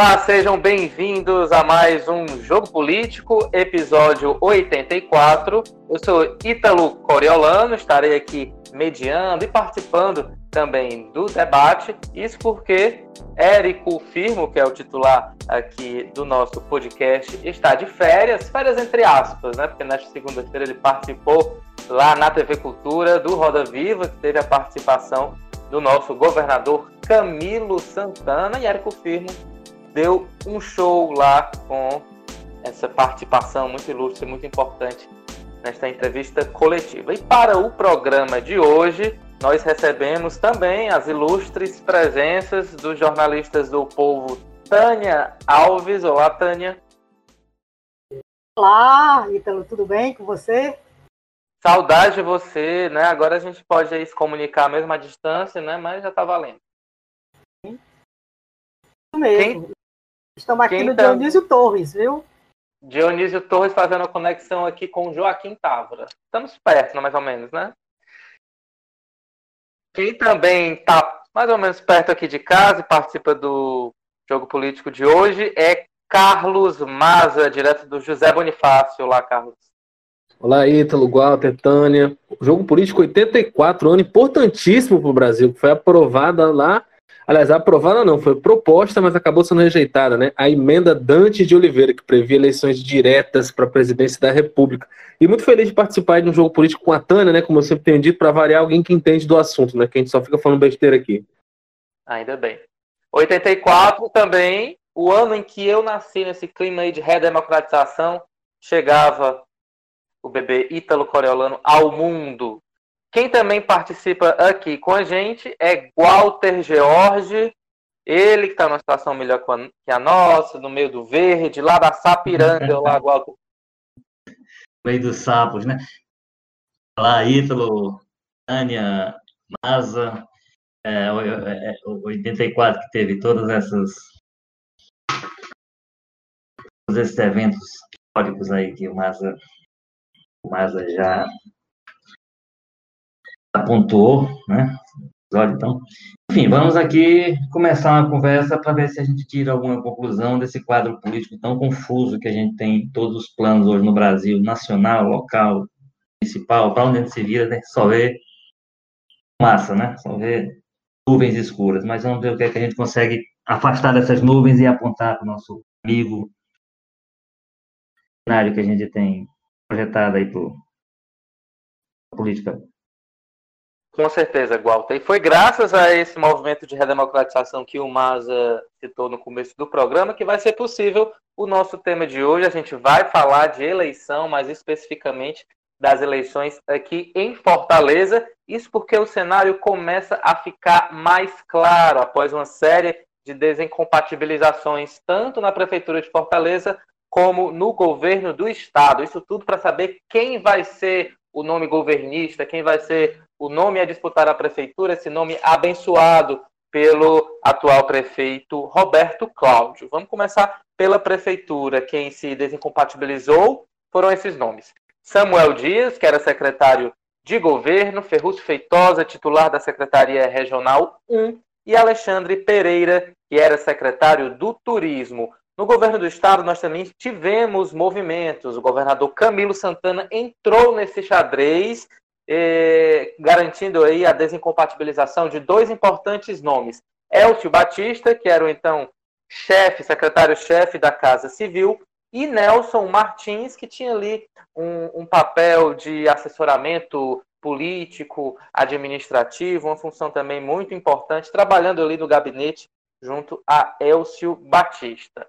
Olá, sejam bem-vindos a mais um Jogo Político, episódio 84. Eu sou Ítalo Coriolano, estarei aqui mediando e participando também do debate. Isso porque Érico Firmo, que é o titular aqui do nosso podcast, está de férias, férias entre aspas, né? Porque nesta segunda-feira ele participou lá na TV Cultura do Roda Viva, que teve a participação do nosso governador Camilo Santana e Érico Firmo deu um show lá com essa participação muito ilustre, muito importante nesta entrevista coletiva. E para o programa de hoje, nós recebemos também as ilustres presenças dos jornalistas do Povo Tânia Alves. Olá, Tânia. Olá, Ítalo, tudo bem com você? Saudade de você, né? Agora a gente pode aí se comunicar mesmo à distância, né? Mas já tá valendo. Isso mesmo. Quem, Estamos aqui Quem no tá... Dionísio Torres, viu? Dionísio Torres fazendo a conexão aqui com Joaquim Távora. Estamos perto, mais ou menos, né? Quem também está mais ou menos perto aqui de casa e participa do jogo político de hoje é Carlos Maza, direto do José Bonifácio. Olá, Carlos. Olá, Ítalo, Walter, Tânia. O jogo político 84, ano importantíssimo para o Brasil, que foi aprovada lá Aliás, aprovada não, foi proposta, mas acabou sendo rejeitada, né? A emenda Dante de Oliveira, que previa eleições diretas para a presidência da República. E muito feliz de participar de um jogo político com a Tânia, né? Como eu sempre tenho dito, para variar alguém que entende do assunto, né? Que a gente só fica falando besteira aqui. Ainda bem. 84 também, o ano em que eu nasci nesse clima aí de redemocratização, chegava o bebê Ítalo Coriolano ao mundo quem também participa aqui com a gente é Walter George, ele que está numa situação melhor que a nossa, no meio do verde, lá da Sapiranga, lá, Walter. Meio dos sapos, né? Olá, Ítalo, Tânia, Maza, é, o 84 que teve todas essas todos esses eventos históricos aí que o Maza, o Maza já apontou, né? Então, enfim, vamos aqui começar uma conversa para ver se a gente tira alguma conclusão desse quadro político tão confuso que a gente tem em todos os planos hoje no Brasil, nacional, local, municipal, para onde a gente se vira, né? só vê massa, né? Só vê nuvens escuras. Mas vamos ver o que, é que a gente consegue afastar dessas nuvens e apontar para o nosso amigo cenário que a gente tem projetado aí para a política com certeza, Walter. E foi graças a esse movimento de redemocratização que o Maza citou no começo do programa que vai ser possível o nosso tema de hoje. A gente vai falar de eleição, mais especificamente das eleições aqui em Fortaleza. Isso porque o cenário começa a ficar mais claro após uma série de desincompatibilizações, tanto na Prefeitura de Fortaleza como no governo do Estado. Isso tudo para saber quem vai ser o nome governista, quem vai ser o nome a disputar a prefeitura, esse nome abençoado pelo atual prefeito Roberto Cláudio. Vamos começar pela prefeitura. Quem se desincompatibilizou foram esses nomes. Samuel Dias, que era secretário de governo, Ferruz Feitosa, titular da Secretaria Regional 1, e Alexandre Pereira, que era secretário do Turismo. No governo do estado, nós também tivemos movimentos. O governador Camilo Santana entrou nesse xadrez, eh, garantindo aí a desincompatibilização de dois importantes nomes. Elcio Batista, que era o então chefe, secretário-chefe da Casa Civil, e Nelson Martins, que tinha ali um, um papel de assessoramento político, administrativo, uma função também muito importante, trabalhando ali no gabinete junto a Elcio Batista.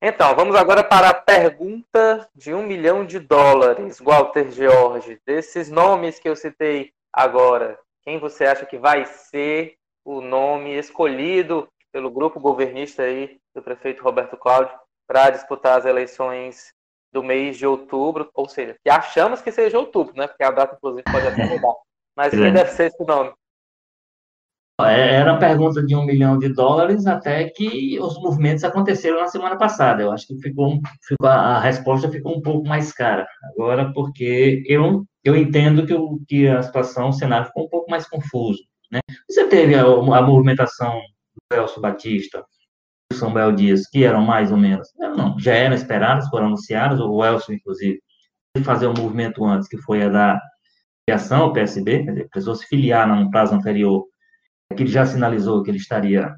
Então, vamos agora para a pergunta de um milhão de dólares, Walter George. Desses nomes que eu citei agora, quem você acha que vai ser o nome escolhido pelo grupo governista aí do prefeito Roberto Cláudio para disputar as eleições do mês de outubro, ou seja, que achamos que seja outubro, né? Porque a data, inclusive, pode até mudar. Mas quem deve ser esse nome? É, era pergunta de um milhão de dólares até que os movimentos aconteceram na semana passada. Eu acho que ficou, ficou a resposta ficou um pouco mais cara agora, porque eu, eu entendo que, o, que a situação, o cenário ficou um pouco mais confuso. Né? Você teve a, a movimentação do Celso Batista Samuel Dias, que eram mais ou menos, não, já eram esperados, foram anunciados, o Elcio, inclusive, fazer um movimento antes, que foi a da filiação ao PSB, precisou se filiar num prazo anterior, que ele já sinalizou que ele estaria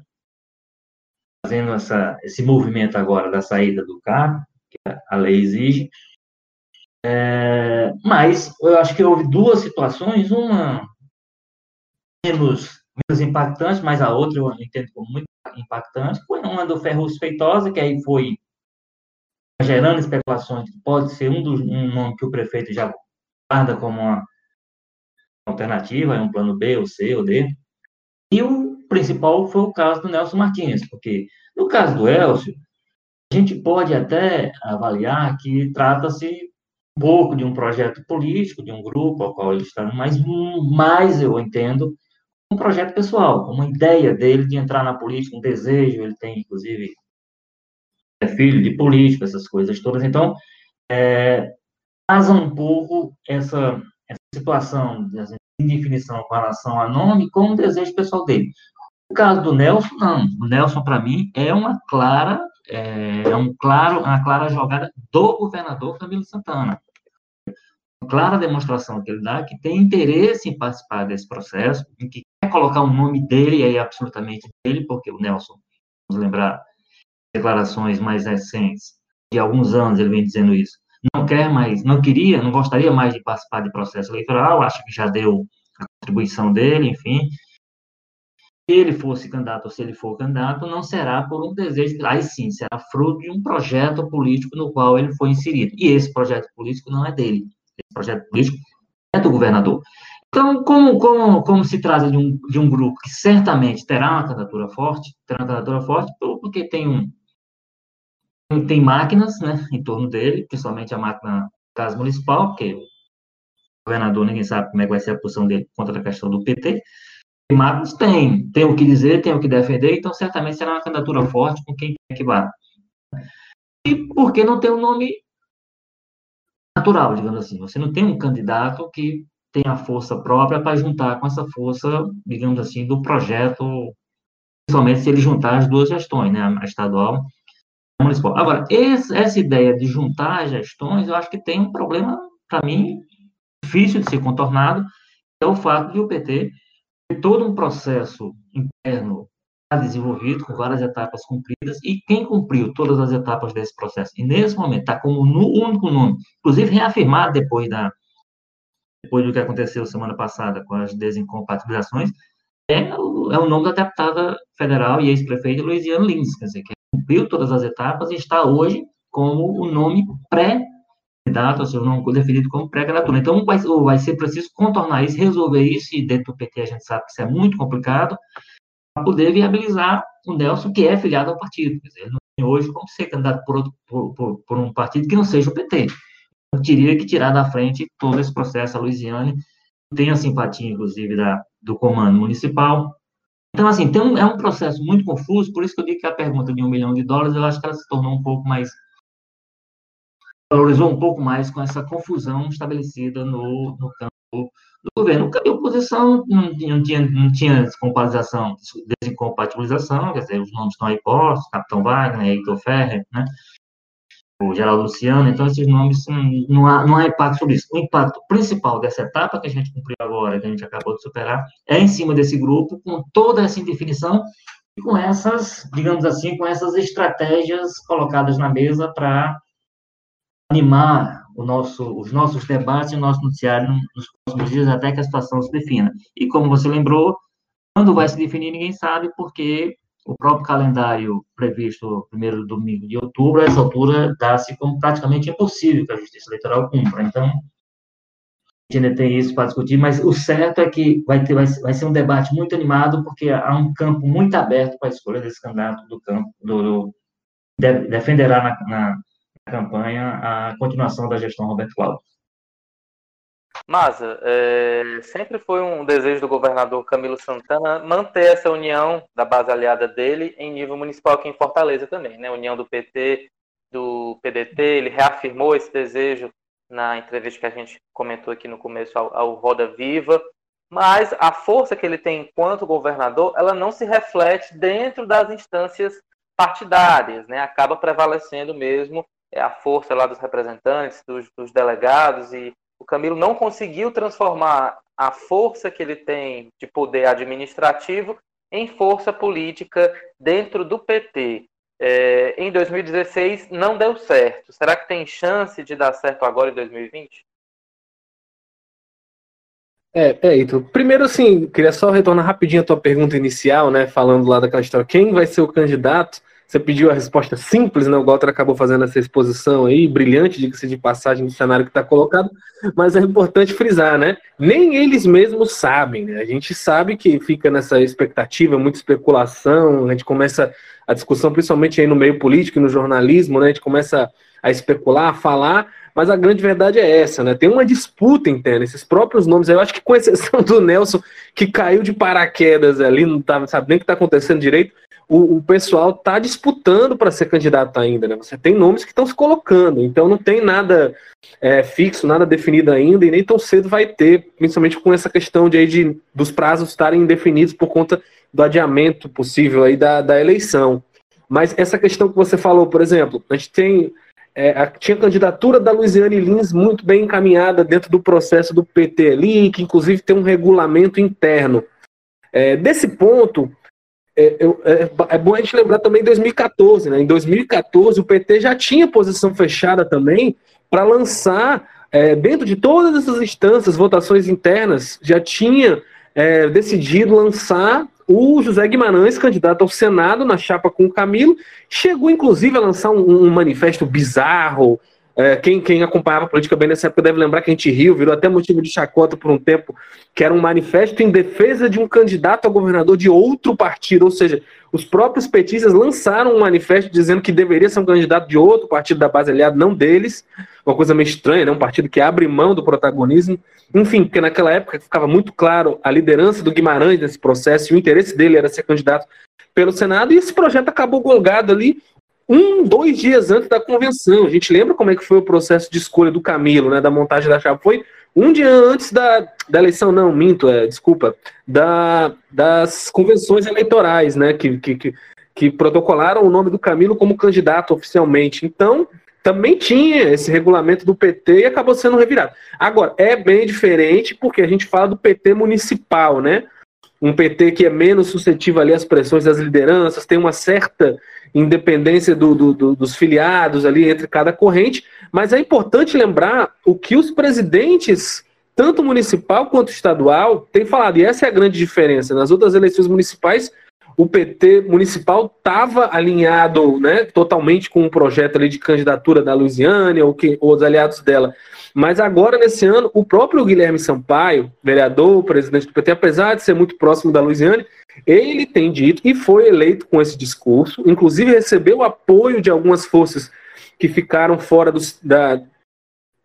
fazendo essa, esse movimento agora da saída do cargo, que a lei exige. É, mas eu acho que houve duas situações, uma menos, menos impactante, mas a outra eu entendo como muito impactante, foi uma do Ferrus Feitosa, que aí foi gerando especulações, pode ser um, dos, um nome que o prefeito já guarda como uma alternativa, é um plano B, ou C, ou D. E o principal foi o caso do Nelson Martins, porque no caso do Elcio, a gente pode até avaliar que trata-se um pouco de um projeto político, de um grupo ao qual ele está, mas mais eu entendo um projeto pessoal, uma ideia dele de entrar na política, um desejo, ele tem, inclusive, é filho de político, essas coisas todas. Então, é, casa um pouco essa, essa situação de indefinição com relação a nome com o desejo pessoal dele. No caso do Nelson, não. O Nelson, para mim, é uma clara, é, é um claro, uma clara jogada do governador Camilo Santana. Uma clara demonstração que ele dá que tem interesse em participar desse processo, em que quer colocar o nome dele, e aí absolutamente dele, porque o Nelson, vamos lembrar, declarações mais recentes, de alguns anos ele vem dizendo isso, não quer mais, não queria, não gostaria mais de participar de processo eleitoral, acho que já deu a contribuição dele, enfim. Se ele fosse candidato ou se ele for candidato, não será por um desejo, aí sim, será fruto de um projeto político no qual ele foi inserido. E esse projeto político não é dele, esse projeto político é do governador. Então, como, como, como se trata de um, de um grupo que certamente terá uma candidatura forte, terá uma candidatura forte, porque tem um, tem máquinas né, em torno dele, principalmente a máquina casa municipal, porque o governador ninguém sabe como é que vai ser a posição dele contra a questão do PT. Tem máquinas? Tem. Tem o que dizer, tem o que defender, então certamente será uma candidatura forte com quem quer que vá. E por que não tem um nome natural, digamos assim? Você não tem um candidato que tem a força própria para juntar com essa força, digamos assim, do projeto, principalmente se ele juntar as duas gestões, né, a estadual municipal. Agora, esse, essa ideia de juntar gestões, eu acho que tem um problema, para mim, difícil de ser contornado, é o fato de o PT ter todo um processo interno desenvolvido, com várias etapas cumpridas, e quem cumpriu todas as etapas desse processo, e nesse momento está como no único nome, inclusive reafirmado depois da depois do que aconteceu semana passada com as desincompatibilizações, é o, é o nome da deputada federal e ex-prefeita Luiziane Lins, quer dizer, que cumpriu todas as etapas e está hoje como o nome pré-candidato, ou seja, o nome definido como pré-candidatura. Então, vai, vai ser preciso contornar isso, resolver isso, e dentro do PT a gente sabe que isso é muito complicado, para poder viabilizar o Nelson, que é filiado ao partido. Quer dizer, ele não tem hoje como ser candidato por, outro, por, por, por um partido que não seja o PT. Eu teria que tirar da frente todo esse processo a Luiziane, tem a simpatia, inclusive, da, do comando municipal, então, assim, um, é um processo muito confuso, por isso que eu digo que a pergunta de um milhão de dólares, eu acho que ela se tornou um pouco mais. valorizou um pouco mais com essa confusão estabelecida no, no campo do governo. A oposição não, não, tinha, não tinha descompatibilização, desincompatibilização, quer dizer, os nomes estão aí postos, Capitão Wagner, Heitor Ferrer, né? O Geraldo Luciano, então esses nomes, não há, não há impacto sobre isso. O impacto principal dessa etapa que a gente cumpriu agora, que a gente acabou de superar, é em cima desse grupo, com toda essa indefinição e com essas, digamos assim, com essas estratégias colocadas na mesa para animar nosso, os nossos debates e o nosso noticiário nos próximos dias até que a situação se defina. E como você lembrou, quando vai se definir, ninguém sabe, porque o próprio calendário previsto primeiro domingo de outubro, a essa altura, dá-se como praticamente impossível que a Justiça Eleitoral cumpra. Então, a gente ainda tem isso para discutir, mas o certo é que vai, ter, vai, vai ser um debate muito animado, porque há um campo muito aberto para a escolha desse candidato do campo, do, do defenderá na, na, campanha a continuação da gestão Roberto Cláudio. Masa, é, sempre foi um desejo do governador Camilo Santana manter essa união da base aliada dele em nível municipal aqui em Fortaleza também, né? União do PT, do PDT, ele reafirmou esse desejo na entrevista que a gente comentou aqui no começo ao, ao Roda Viva, mas a força que ele tem enquanto governador, ela não se reflete dentro das instâncias partidárias, né? Acaba prevalecendo mesmo é, a força lá dos representantes, dos, dos delegados, e o Camilo não conseguiu transformar a força que ele tem de poder administrativo em força política dentro do PT. É, em 2016 não deu certo. Será que tem chance de dar certo agora em 2020? É, é, Ito. Primeiro, assim, queria só retornar rapidinho a tua pergunta inicial, né? Falando lá daquela história, quem vai ser o candidato? Você pediu a resposta simples, né? O Walter acabou fazendo essa exposição aí, brilhante, diga-se de passagem do cenário que está colocado, mas é importante frisar, né? Nem eles mesmos sabem, né? A gente sabe que fica nessa expectativa, muita especulação, a gente começa a discussão, principalmente aí no meio político e no jornalismo, né? A gente começa a especular, a falar, mas a grande verdade é essa, né? Tem uma disputa interna, esses próprios nomes, eu acho que com exceção do Nelson, que caiu de paraquedas ali, não tava, sabe nem o que está acontecendo direito, o, o pessoal está disputando para ser candidato ainda, né? Você tem nomes que estão se colocando, então não tem nada é, fixo, nada definido ainda, e nem tão cedo vai ter, principalmente com essa questão de, de dos prazos estarem indefinidos por conta do adiamento possível aí da, da eleição. Mas essa questão que você falou, por exemplo, a gente tem é, a, tinha a candidatura da Luiziane Lins muito bem encaminhada dentro do processo do PT ali, que inclusive tem um regulamento interno. É, desse ponto, é, é, é, bom a gente lembrar também 2014, né? Em 2014, o PT já tinha posição fechada também para lançar, é, dentro de todas essas instâncias, votações internas, já tinha é, decidido lançar o José Guimarães, candidato ao Senado, na chapa com o Camilo, chegou inclusive a lançar um, um manifesto bizarro. É, quem, quem acompanhava a política bem nessa época deve lembrar que a gente riu, virou até motivo de chacota por um tempo, que era um manifesto em defesa de um candidato a governador de outro partido, ou seja, os próprios petistas lançaram um manifesto dizendo que deveria ser um candidato de outro partido da base aliada, não deles, uma coisa meio estranha, né? um partido que abre mão do protagonismo. Enfim, porque naquela época ficava muito claro a liderança do Guimarães nesse processo e o interesse dele era ser candidato pelo Senado, e esse projeto acabou colgado ali um, dois dias antes da convenção. A gente lembra como é que foi o processo de escolha do Camilo, né, da montagem da chapa? Foi um dia antes da, da eleição, não, minto, é, desculpa, da, das convenções eleitorais, né, que, que, que protocolaram o nome do Camilo como candidato oficialmente. Então, também tinha esse regulamento do PT e acabou sendo revirado. Agora, é bem diferente porque a gente fala do PT municipal, né? Um PT que é menos suscetível ali às pressões das lideranças, tem uma certa independência do, do, do, dos filiados ali entre cada corrente, mas é importante lembrar o que os presidentes, tanto municipal quanto estadual, têm falado, e essa é a grande diferença. Nas outras eleições municipais, o PT municipal estava alinhado né, totalmente com o um projeto ali de candidatura da Luiziane ou, ou os aliados dela. Mas agora, nesse ano, o próprio Guilherme Sampaio, vereador, presidente do PT, apesar de ser muito próximo da Luiziane, ele tem dito e foi eleito com esse discurso, inclusive recebeu apoio de algumas forças que ficaram fora da,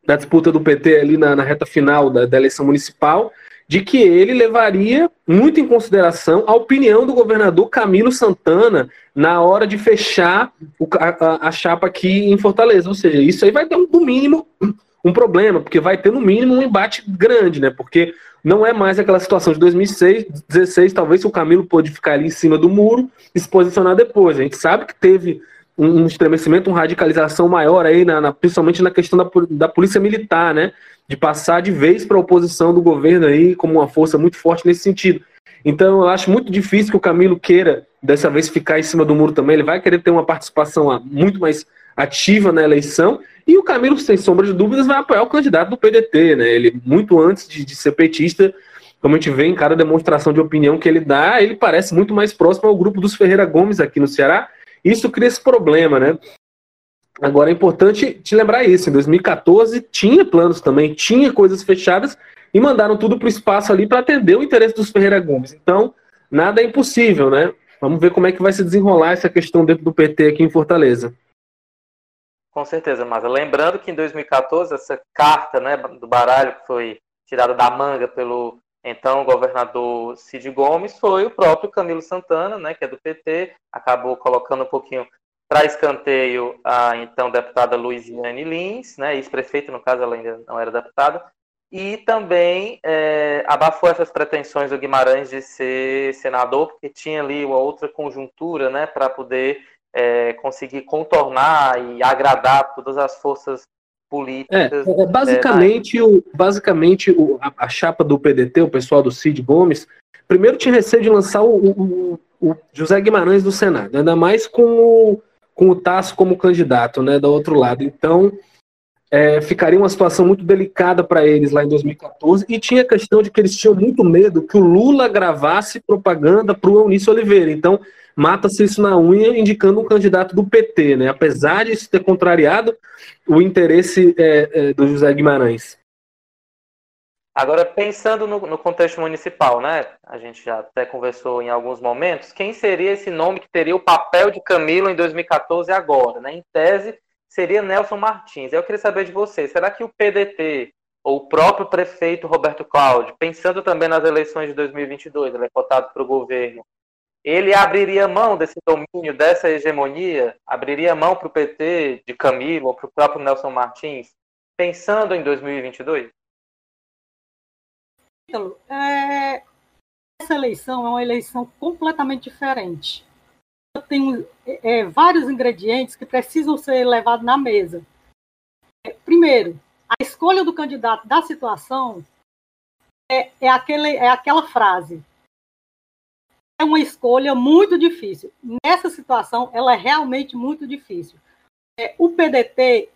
da disputa do PT ali na, na reta final da, da eleição municipal, de que ele levaria muito em consideração a opinião do governador Camilo Santana na hora de fechar o, a, a, chapa aqui em Fortaleza. Ou seja, isso aí vai ter um, no mínimo um problema, porque vai ter no mínimo um embate grande, né? Porque não é mais aquela situação de 2016, talvez o Camilo pôde ficar ali em cima do muro e se posicionar depois. A gente sabe que teve um estremecimento, uma radicalização maior aí, na, na, principalmente na questão da, da polícia militar, né? De passar de vez para a oposição do governo aí como uma força muito forte nesse sentido. Então eu acho muito difícil que o Camilo queira dessa vez ficar em cima do muro também. Ele vai querer ter uma participação muito mais ativa na eleição. E o Camilo, sem sombra de dúvidas, vai apoiar o candidato do PDT, né? Ele, muito antes de, de ser petista, como a gente vê em cada demonstração de opinião que ele dá, ele parece muito mais próximo ao grupo dos Ferreira Gomes aqui no Ceará. Isso cria esse problema, né? Agora é importante te lembrar isso. Em 2014 tinha planos também, tinha coisas fechadas e mandaram tudo para o espaço ali para atender o interesse dos Ferreira Gomes. Então, nada é impossível, né? Vamos ver como é que vai se desenrolar essa questão dentro do PT aqui em Fortaleza. Com certeza, mas lembrando que em 2014 essa carta né, do baralho que foi tirada da manga pelo então governador Cid Gomes foi o próprio Camilo Santana, né, que é do PT, acabou colocando um pouquinho para escanteio a então deputada Luiziane Lins, né, ex-prefeita, no caso ela ainda não era deputada, e também é, abafou essas pretensões do Guimarães de ser senador, porque tinha ali uma outra conjuntura né, para poder é, conseguir contornar e agradar todas as forças políticas. É, é basicamente, é, o, basicamente o, a, a, chapa do PDT, o pessoal do Cid Gomes, primeiro tinha receio de lançar o, o, o José Guimarães do Senado, ainda mais com o, com o Tasso como candidato, né, do outro lado. Então, é, ficaria uma situação muito delicada para eles lá em 2014. E tinha a questão de que eles tinham muito medo que o Lula gravasse propaganda para o Eunício Oliveira. Então, mata-se isso na unha, indicando um candidato do PT, né? apesar de isso ter contrariado o interesse é, é, do José Guimarães. Agora, pensando no, no, contexto municipal, né? A gente já até conversou em alguns momentos. Quem seria esse nome que teria o papel de Camilo em 2014 e agora? Né? Em tese, seria Nelson Martins. Eu queria saber de você, será que o PDT ou o próprio prefeito Roberto Cláudio, pensando também nas eleições de 2022, ele é votado para o governo, ele abriria mão desse domínio, dessa hegemonia, abriria mão para o PT de Camilo ou para o próprio Nelson Martins, pensando em 2022? É, essa eleição é uma eleição completamente diferente tem é, vários ingredientes que precisam ser levados na mesa. É, primeiro, a escolha do candidato da situação é, é, aquele, é aquela frase. É uma escolha muito difícil. Nessa situação, ela é realmente muito difícil. É, o PDT,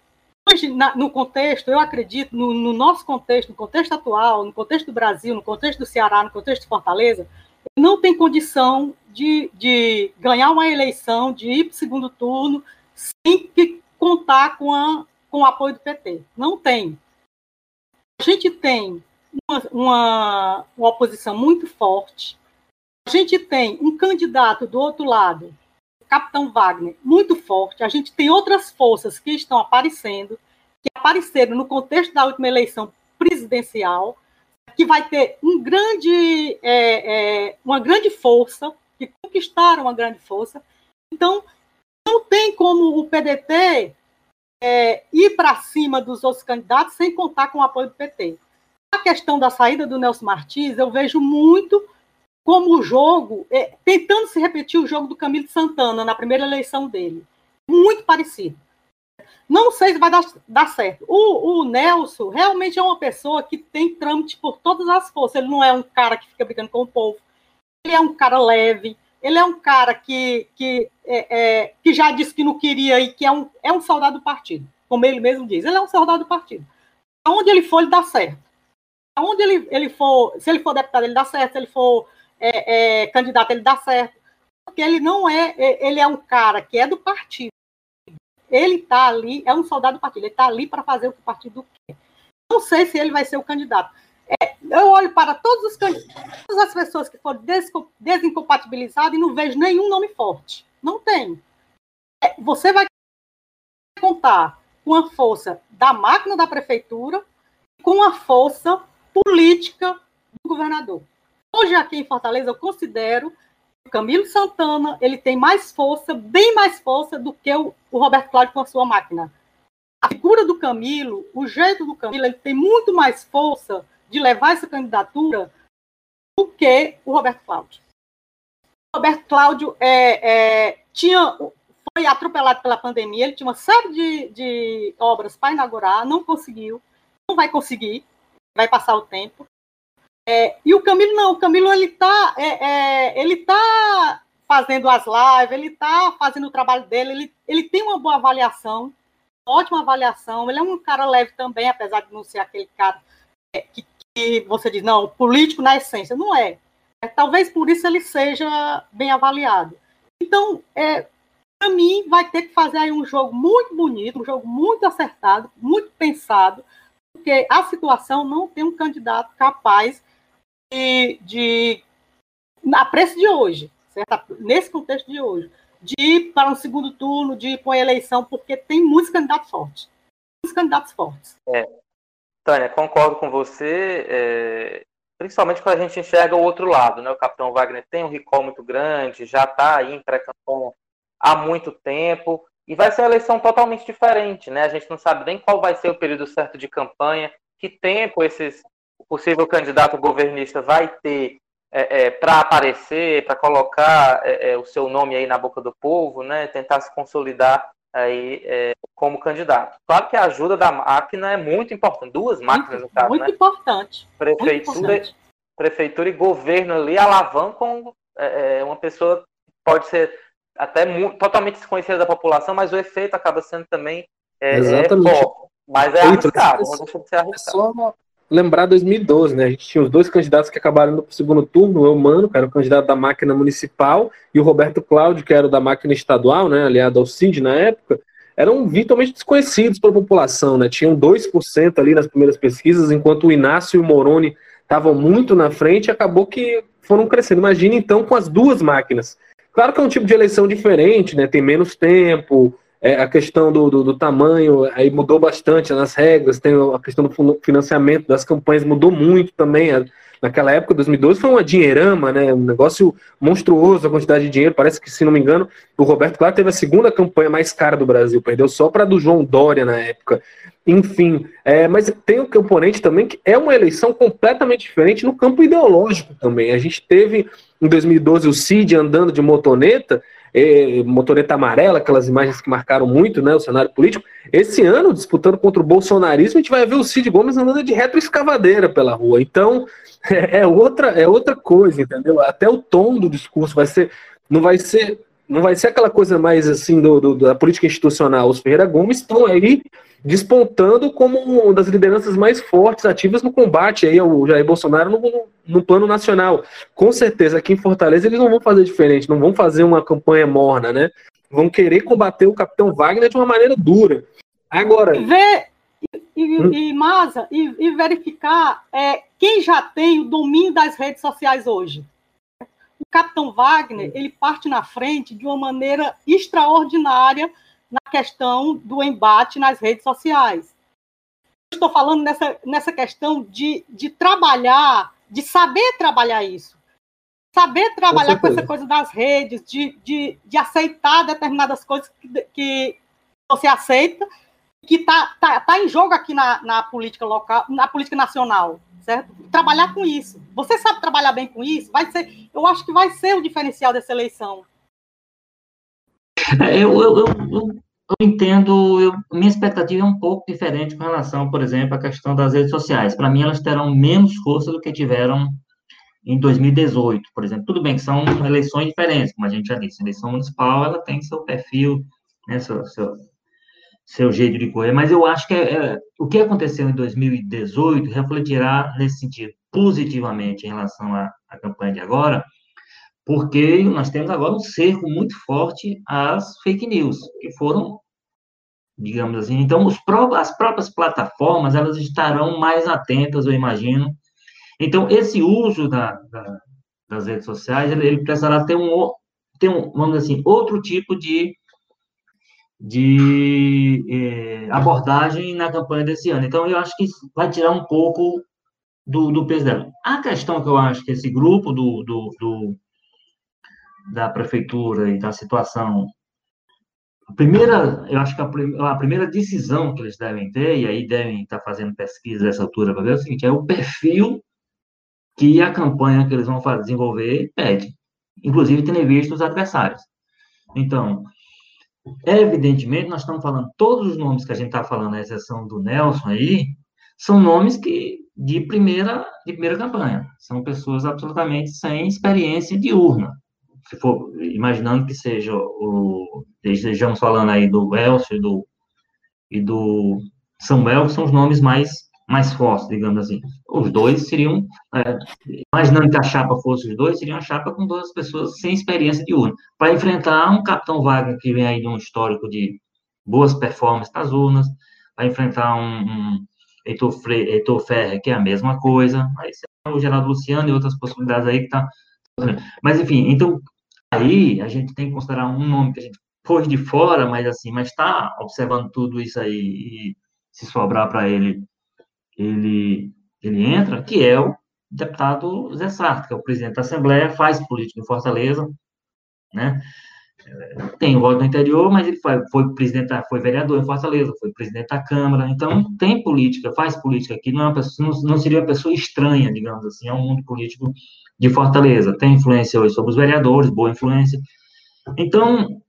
hoje, na, no contexto, eu acredito, no, no nosso contexto, no contexto atual, no contexto do Brasil, no contexto do Ceará, no contexto de Fortaleza, não tem condição de, de ganhar uma eleição, de ir para o segundo turno, sem que contar com, a, com o apoio do PT. Não tem. A gente tem uma, uma, uma oposição muito forte. A gente tem um candidato do outro lado, o capitão Wagner, muito forte. A gente tem outras forças que estão aparecendo, que apareceram no contexto da última eleição presidencial que vai ter um grande, é, é, uma grande força, que conquistaram uma grande força. Então, não tem como o PDT é, ir para cima dos outros candidatos sem contar com o apoio do PT. A questão da saída do Nelson Martins, eu vejo muito como o jogo, é, tentando se repetir o jogo do Camilo Santana na primeira eleição dele. Muito parecido. Não sei se vai dar, dar certo. O, o, Nelson realmente é uma pessoa que tem trâmite por todas as forças. Ele não é um cara que fica brigando com o povo. Ele é um cara leve. Ele é um cara que, que, é, é, que já disse que não queria e que é um, é um soldado do partido. Como ele mesmo diz. Ele é um soldado do partido. Aonde ele for, ele dá certo. Aonde ele, ele for, se ele for deputado, ele dá certo. Se ele for é, é candidato, ele dá certo. Porque ele não é, é, ele é um cara que é do partido ele está ali, é um soldado do partido, ele está ali para fazer o que o partido quer. Não sei se ele vai ser o candidato. É, eu olho para todos os todas as pessoas que foram desincompatibilizadas e não vejo nenhum nome forte. Não tem. É, você vai contar com a força da máquina da prefeitura com a força política do governador. Hoje, aqui em Fortaleza, eu considero Camilo Santana ele tem mais força, bem mais força do que o, o Roberto Cláudio com a sua máquina. A figura do Camilo, o jeito do Camilo, ele tem muito mais força de levar essa candidatura do que o Roberto Cláudio. O Roberto Cláudio é, é, tinha, foi atropelado pela pandemia, ele tinha uma série de, de obras para inaugurar, não conseguiu, não vai conseguir, vai passar o tempo. É, e o Camilo não, o Camilo ele está é, é, ele tá fazendo as lives, ele está fazendo o trabalho dele, ele, ele tem uma boa avaliação, ótima avaliação, ele é um cara leve também, apesar de não ser aquele cara é, que, que, você diz, não, político na essência, não é. é talvez por isso ele seja bem avaliado. Então, é, para mim, vai ter que fazer aí um jogo muito bonito, um jogo muito acertado, muito pensado, porque a situação não tem um candidato capaz de, de a preço de hoje, certo? Nesse contexto de hoje, de ir para um segundo turno, de ir para uma eleição, porque tem muitos candidatos fortes. Muitos candidatos fortes. É. Tânia, concordo com você, é, principalmente quando a gente enxerga o outro lado, né? O capitão Wagner tem um recall muito grande, já está aí em pré-campanha há muito tempo, e vai ser uma eleição totalmente diferente, né? A gente não sabe nem qual vai ser o período certo de campanha, que tempo esses o possível candidato governista vai ter é, é, para aparecer, para colocar é, é, o seu nome aí na boca do povo, né? Tentar se consolidar aí é, como candidato. Claro que a ajuda da máquina é muito importante, duas máquinas muito, no caso, muito né? Importante, prefeitura, muito importante. prefeitura e governo ali alavancam é, uma pessoa pode ser até muito, totalmente desconhecida da população, mas o efeito acaba sendo também é, Exatamente. é forte. Mas é arriscado, não deixa de ser É arriscado. só lembrar 2012, né? A gente tinha os dois candidatos que acabaram indo para o segundo turno, o Eumano, que era o candidato da máquina municipal, e o Roberto Cláudio, que era da máquina estadual, né? Aliado ao CID na época, eram virtualmente desconhecidos para a população, né? Tinham 2% ali nas primeiras pesquisas, enquanto o Inácio e o Moroni estavam muito na frente, acabou que foram crescendo. Imagina então com as duas máquinas. Claro que é um tipo de eleição diferente, né? Tem menos tempo, é, a questão do, do, do, tamanho aí mudou bastante nas regras, tem a questão do financiamento das campanhas mudou muito também. Naquela época, 2012, foi uma dinheirama, né? Um negócio monstruoso a quantidade de dinheiro. Parece que, se não me engano, o Roberto Cláudio teve a segunda campanha mais cara do Brasil, perdeu só para do João Dória na época. Enfim, é, mas tem um componente também que é uma eleição completamente diferente no campo ideológico também. A gente teve em 2012 o Cid andando de motoneta, é, motoreta amarela, aquelas imagens que marcaram muito né, o cenário político. Esse ano, disputando contra o bolsonarismo, a gente vai ver o Cid Gomes andando de retroescavadeira pela rua. Então, é, é, outra, é outra coisa, entendeu? Até o tom do discurso vai ser. Não vai ser. Não vai ser aquela coisa mais assim do, do da política institucional. Os Ferreira Gomes estão aí despontando como uma das lideranças mais fortes, ativas no combate aí ao Jair Bolsonaro no, no, plano nacional. Com certeza, aqui em Fortaleza eles não vão fazer diferente, não vão fazer uma campanha morna, né? Vão querer combater o capitão Wagner de uma maneira dura. Agora. Ver e, hum. e, Masa, e, e verificar é, quem já tem o domínio das redes sociais hoje. O capitão Wagner, ele parte na frente de uma maneira extraordinária na questão do embate nas redes sociais. Estou falando nessa, nessa questão de, de trabalhar, de saber trabalhar isso. Saber trabalhar com, com essa coisa das redes, de, de, de aceitar determinadas coisas que, que você aceita, que está tá, tá em jogo aqui na, na política local, na política nacional, certo? Trabalhar com isso. Você sabe trabalhar bem com isso? Vai ser, eu acho que vai ser o diferencial dessa eleição. É, eu, eu, eu, eu entendo, eu, minha expectativa é um pouco diferente com relação, por exemplo, à questão das redes sociais. Para mim, elas terão menos força do que tiveram em 2018, por exemplo. Tudo bem que são eleições diferentes, como a gente já disse. A eleição municipal, ela tem seu perfil, né, seu, seu, seu jeito de correr, mas eu acho que é, é, o que aconteceu em 2018 refletirá nesse sentido positivamente em relação à, à campanha de agora, porque nós temos agora um cerco muito forte às fake news, que foram, digamos assim, então os as próprias plataformas, elas estarão mais atentas, eu imagino. Então, esse uso da, da, das redes sociais, ele, ele precisará ter um, ter um, vamos dizer assim, outro tipo de, de eh, abordagem na campanha desse ano. Então, eu acho que vai tirar um pouco do, do peso dela. A questão que eu acho que esse grupo do, do, do da prefeitura e da situação. A primeira, eu acho que a, a, primeira decisão que eles devem ter, e aí devem estar fazendo pesquisa dessa altura para ver é o seguinte, é o perfil que a campanha que eles vão fazer, desenvolver pede. Inclusive, tendo visto os adversários. Então, evidentemente, nós estamos falando, todos os nomes que a gente está falando, à exceção do Nelson aí, são nomes que de primeira, de primeira campanha. São pessoas absolutamente sem experiência de urna se for imaginando que seja o estejamos falando aí do Elcio e do e do Samuel, que são os nomes mais mais fortes, digamos assim. Os dois seriam, é, imaginando que a chapa fosse os dois, seria uma chapa com duas pessoas sem experiência de urna, para enfrentar um Capitão Wagner que vem aí de um histórico de boas performances nas urnas, para enfrentar um, um Heitor, Fre, Heitor que é a mesma coisa, aí o Geraldo Luciano e outras possibilidades aí que tá mas, enfim, então, aí a gente tem que considerar um nome que a gente pôs de fora, mas assim, mas está observando tudo isso aí e se sobrar para ele, ele, ele entra, que é o deputado Zé Sarto, que é o presidente da Assembleia, faz política em Fortaleza, né? tem voto no interior, mas ele foi, foi presidente, foi vereador em Fortaleza, foi presidente da Câmara, então tem política, faz política aqui, não, é pessoa, não, não, seria uma pessoa estranha, digamos assim, ao mundo político de Fortaleza. Tem influência hoje sobre os vereadores, boa influência. Então,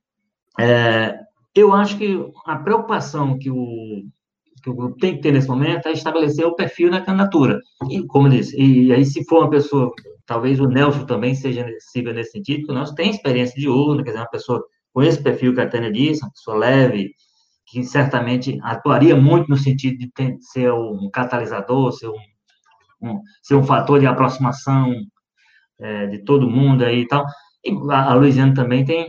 é, eu acho que a preocupação que o, que o grupo tem que ter nesse momento é estabelecer o perfil na candidatura. E, como eu disse, e aí se for uma pessoa talvez o Nelson também seja sirva nesse sentido, porque o Nelson tem experiência de urna, quer dizer, uma pessoa com esse perfil que a Tânia disse, uma pessoa leve, que certamente atuaria muito no sentido de ter, ser um catalisador, ser um, um, ser um fator de aproximação é, de todo mundo aí e tal. E a, a Luiziane também tem,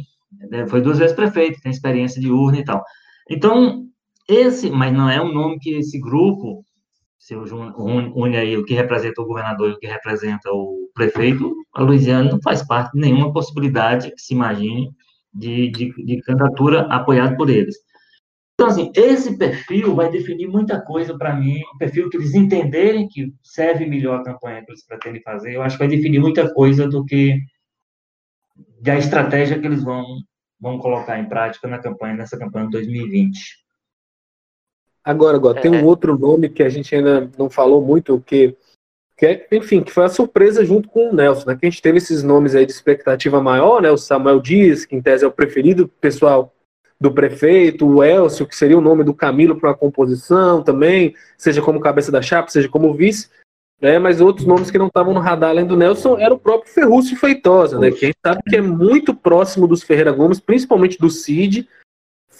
né, foi duas vezes prefeito, tem experiência de urna e tal. Então, esse, mas não é um nome que esse grupo se une aí o que representa o governador e o que representa o prefeito, a Luiziana não faz parte de nenhuma possibilidade que se imagine de, de, de candidatura apoiada por eles. Então, assim, esse perfil vai definir muita coisa para mim, o perfil que eles entenderem que serve melhor a campanha que eles pretendem fazer, eu acho que vai definir muita coisa do que da estratégia que eles vão, vão colocar em prática na campanha, nessa campanha de 2020. Agora, agora é. tem um é. outro nome que a gente ainda não falou muito, que, que é, enfim, que foi a surpresa junto com o Nelson, né? Que a gente teve esses nomes aí de expectativa maior, né? O Samuel Dias, que em tese é o preferido pessoal do prefeito, o Elcio, que seria o nome do Camilo para a composição também, seja como cabeça da chapa, seja como vice, né? Mas outros nomes que não estavam no radar além do Nelson era o próprio Ferrúcio Feitosa, né? Que a gente sabe que é muito próximo dos Ferreira Gomes, principalmente do Cid,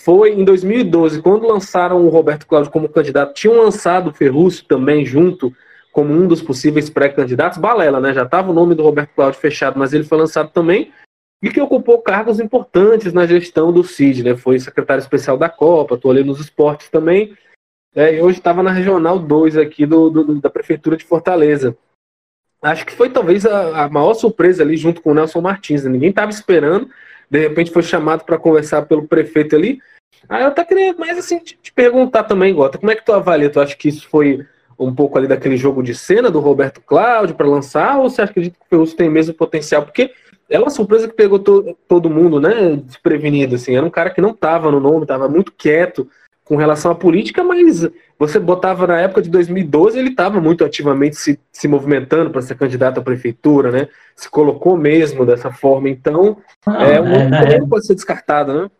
foi em 2012, quando lançaram o Roberto Cláudio como candidato, tinham lançado o Ferrúcio também junto como um dos possíveis pré-candidatos, Balela, né? Já estava o nome do Roberto Cláudio fechado, mas ele foi lançado também e que ocupou cargos importantes na gestão do CID, né? Foi secretário especial da Copa, atuou ali nos esportes também, né? e hoje estava na Regional 2 aqui do, do, da Prefeitura de Fortaleza. Acho que foi talvez a, a maior surpresa ali junto com o Nelson Martins, né? ninguém estava esperando, de repente foi chamado para conversar pelo prefeito ali, Aí eu até queria mais assim te, te perguntar também, Gota, como é que tu avalia? Tu acha que isso foi um pouco ali daquele jogo de cena do Roberto Cláudio para lançar, ou você acredita que o Ferrugem tem mesmo potencial? Porque é uma surpresa que pegou to, todo mundo, né, desprevenido, assim, era um cara que não estava no nome, estava muito quieto com relação à política, mas você botava na época de 2012, ele estava muito ativamente se, se movimentando para ser candidato à prefeitura, né, se colocou mesmo dessa forma, então ah, é um é, é, pode ser descartado, né?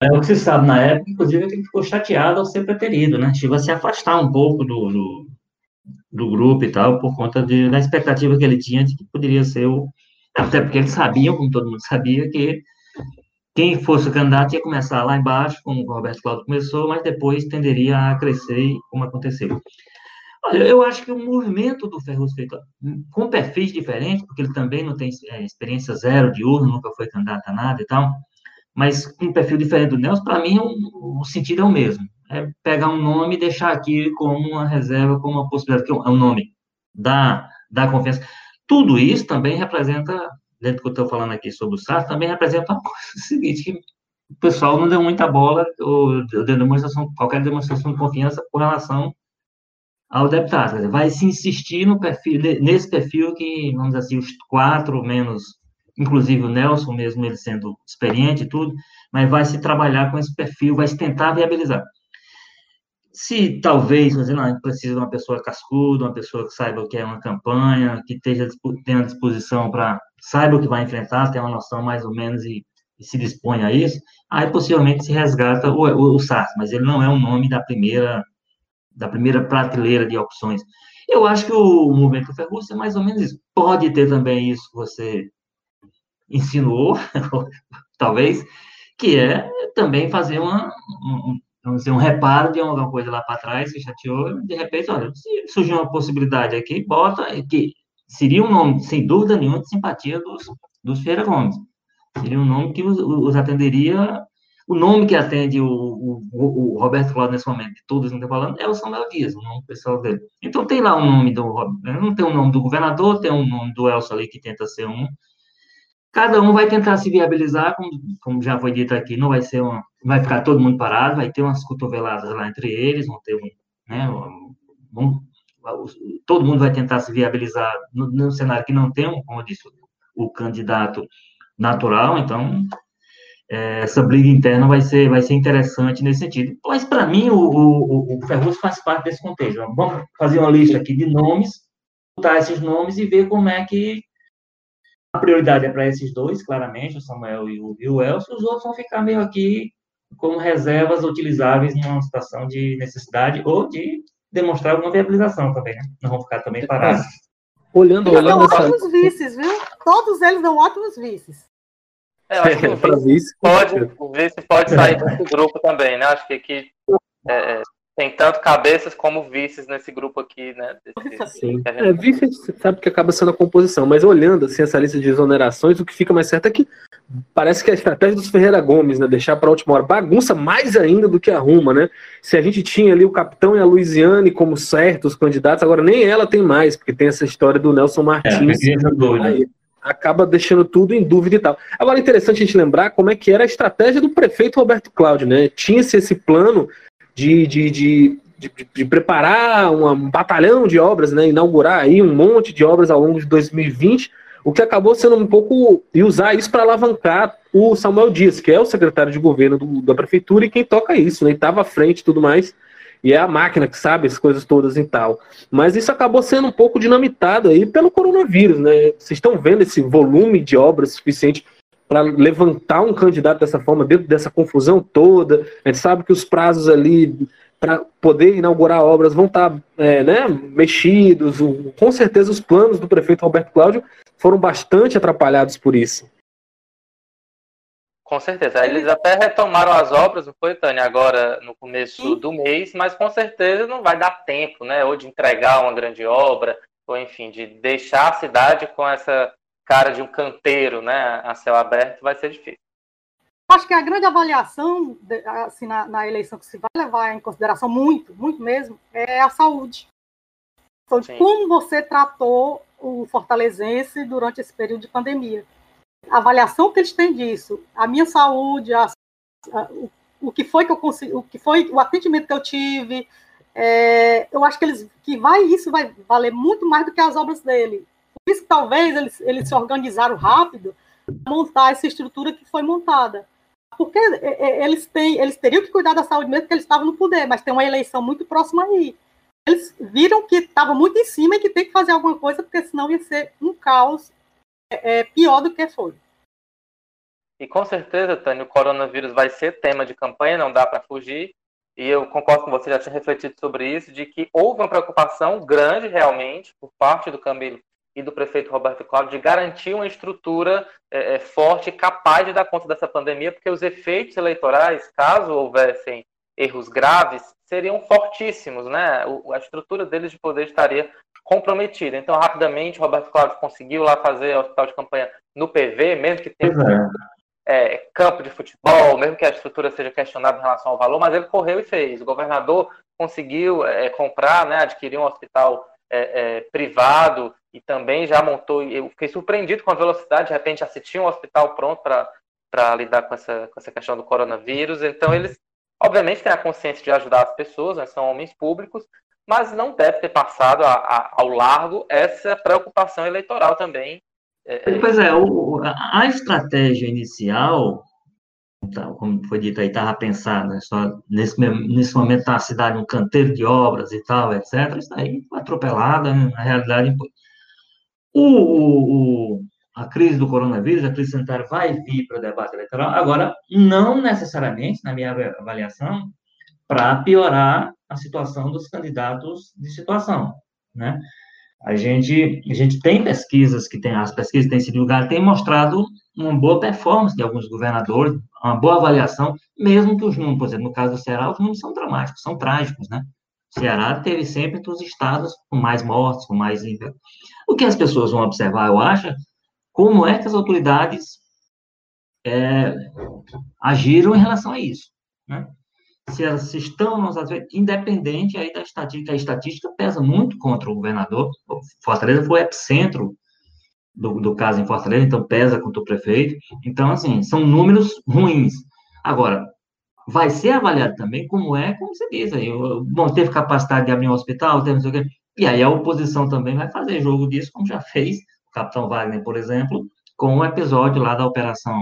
É o que se sabe na época, inclusive, ele ficou chateado ao ser preterido, né? Chegou a se afastar um pouco do, do, do, grupo e tal, por conta de, da expectativa que ele tinha de que poderia ser o. Até porque eles sabiam, como todo mundo sabia, que quem fosse o candidato ia começar lá embaixo, como o Roberto Cláudio começou, mas depois tenderia a crescer, como aconteceu. Olha, eu acho que o movimento do Ferruz feito com perfis diferentes, porque ele também não tem é, experiência zero de urna, nunca foi candidato a nada e tal, mas com um perfil diferente do Nelson, para mim o, o, sentido é o mesmo. É pegar um nome e deixar aqui como uma reserva, como uma possibilidade, que é um nome da, da confiança. Tudo isso também representa, dentro do que eu estou falando aqui sobre o SARS, também representa uma coisa seguinte, que o pessoal não deu muita bola, ou deu demonstração, qualquer demonstração de confiança com relação ao deputado. Vai se insistir no perfil, nesse perfil que, vamos dizer assim, os quatro menos inclusive o Nelson mesmo, ele sendo experiente e tudo, mas vai se trabalhar com esse perfil, vai se tentar viabilizar. Se talvez, mas não, precisa de uma pessoa cascuda, uma pessoa que saiba o que é uma campanha, que esteja, tenha disposição para, saiba o que vai enfrentar, tenha uma noção mais ou menos e, e se dispõe a isso, aí possivelmente se resgata o, o, o SAS, mas ele não é o nome da primeira, da primeira prateleira de opções. Eu acho que o movimento Ferrugem é mais ou menos isso. Pode ter também isso que você insinuou, talvez, que é também fazer uma, um, vamos dizer, um reparo de alguma coisa lá para trás que chateou, de repente, olha, se surgiu uma possibilidade aqui, bota, que seria um nome, sem dúvida nenhuma, de simpatia dos, dos Feira Gomes. Seria um nome que os, os atenderia, o nome que atende o, o, o Roberto Cláudio nesse momento, de todos estão falando, é o Samuel Dias, o nome pessoal dele. Então tem lá o nome do, não tem o nome do governador, tem o nome do Elcio ali que tenta ser um, Cada um vai tentar se viabilizar, como, como já foi dito aqui, não vai ser uma, vai ficar todo mundo parado, vai ter umas cotoveladas lá entre eles, vão ter um, né, um, todo mundo vai tentar se viabilizar no, no, cenário que não tem, como eu disse, o candidato natural, então é, essa briga interna vai ser, vai ser interessante nesse sentido. Mas, para mim, o, o, o faz parte desse contexto. Vamos fazer uma lista aqui de nomes, botar esses nomes e ver como é que a prioridade é para esses dois, claramente, o Samuel e o, e o Elcio, os outros vão ficar meio aqui como reservas utilizáveis numa situação de necessidade ou de demonstrar alguma viabilização também, né? Não vão ficar também parados. Olhando, Eles olhando dão essa... ótimos vices, viu? Todos eles dão ótimos vices. É, eu acho que o vice, pode, o vice pode sair desse grupo também, né? Acho que aqui é, é, tem tanto cabeças como vices nesse grupo aqui, né? Desse, Sim. gente- É, vice você sabe que acaba sendo a composição, mas olhando assim essa lista de exonerações, o que fica mais certo é que parece que a estratégia dos Ferreira Gomes, né, deixar para a última hora, bagunça mais ainda do que arruma, né? Se a gente tinha ali o capitão e a Luiziane como certos candidatos, agora nem ela tem mais, porque tem essa história do Nelson É, Martins. Aí acaba deixando tudo em dúvida e tal. Agora é interessante a gente lembrar como é que era a estratégia do prefeito Roberto Cláudio, né? Tinha-se esse plano de, de, de, de, de preparar um batalhão de obras, né? Inaugurar aí um monte de obras ao longo de 2020, o que acabou sendo um pouco. e usar isso para alavancar o Samuel Dias, que é o secretário de governo do- da prefeitura e quem toca isso, né? Estava à frente e tudo mais. E é a máquina que sabe as coisas todas e tal. Mas isso acabou sendo um pouco dinamitado aí pelo coronavírus, né? Vocês estão vendo esse volume de obras suficiente para levantar um candidato dessa forma, dentro dessa confusão toda. A gente sabe que os prazos ali para poder inaugurar obras vão estar é, né, mexidos. Com certeza os planos do prefeito Roberto Cláudio foram bastante atrapalhados por isso. Com certeza. Eles até retomaram as obras, não foi, Tânia, agora no começo Sim. do mês, mas com certeza não vai dar tempo, né? Ou de entregar uma grande obra, ou enfim, de deixar a cidade com essa cara de um canteiro, né? A céu aberto, vai ser difícil. Acho que a grande avaliação de- assim, na, na eleição que se vai levar em consideração muito, muito mesmo, é a saúde. Então, Sim. como você tratou o fortalezense durante esse período de pandemia. A avaliação que eles têm disso, a minha saúde, a- a- o, o que foi que eu consegui, o que foi o atendimento que eu tive, é, eu acho que eles que vai isso vai valer muito mais do que as obras dele. Por isso que talvez eles, eles se organizaram rápido para montar essa estrutura que foi montada porque é, é, eles têm, eles teriam que cuidar da saúde mesmo porque eles estavam no poder, mas tem uma eleição muito próxima aí. Eles viram que estava muito em cima e que tem que fazer alguma coisa, porque senão ia ser um caos é, é, pior do que foi. E com certeza, Tânia, o coronavírus vai ser tema de campanha, não dá para fugir. E eu concordo com você, já tinha refletido sobre isso, de que houve uma preocupação grande realmente por parte do Camilo e do prefeito Roberto Cláudio de garantir uma estrutura é, é, forte capaz de dar conta dessa pandemia, porque os efeitos eleitorais, caso houvessem erros graves, seriam fortíssimos, né? O, a estrutura deles de poder estaria comprometida. Então, rapidamente, Roberto Cláudio conseguiu lá fazer o hospital de campanha no PV, mesmo que tenha é. é, campo de futebol, mesmo que a estrutura seja questionada em relação ao valor, mas ele correu e fez. O governador conseguiu é, comprar, né, adquirir um hospital é, é, privado e também já montou. Eu fiquei surpreendido com a velocidade, de repente já se tinha um hospital pronto para lidar com essa, com essa questão do coronavírus. Então, eles, obviamente, têm a consciência de ajudar as pessoas, né, são homens públicos, mas não deve ter passado a, a, ao largo essa preocupação eleitoral também. É, é, Pois é, o- a estratégia inicial, tá, como foi dito aí, estava pensada, só nesse, nesse momento está a cidade um canteiro de obras e tal, etc. Isso daí atropelada, né, na realidade. O- o- a crise do coronavírus, a crise sanitária vai vir para o debate eleitoral, agora, não necessariamente, na minha avaliação, para piorar a situação dos candidatos de situação, né? A gente, a gente tem pesquisas que tem, as pesquisas que têm sido divulgadas, têm mostrado uma boa performance de alguns governadores, uma boa avaliação, mesmo que os números, por exemplo, no caso do Ceará, os números são dramáticos, são trágicos, né? O Ceará teve sempre entre os estados com mais mortes, com mais... O que as pessoas vão observar, eu acho, como é que as autoridades é, agiram em relação a isso, né? se elas estão nos independente aí da estatística, a estatística pesa muito contra o governador. Fortaleza foi o epicentro do, do caso em Fortaleza, então pesa contra o prefeito. Então, assim, são números ruins. Agora, vai ser avaliado também como é, como você diz aí, bom, teve capacidade de abrir um hospital, teve não sei o quê. E aí a oposição também vai fazer jogo disso, como já fez capitão Wagner, por exemplo, com o episódio lá da operação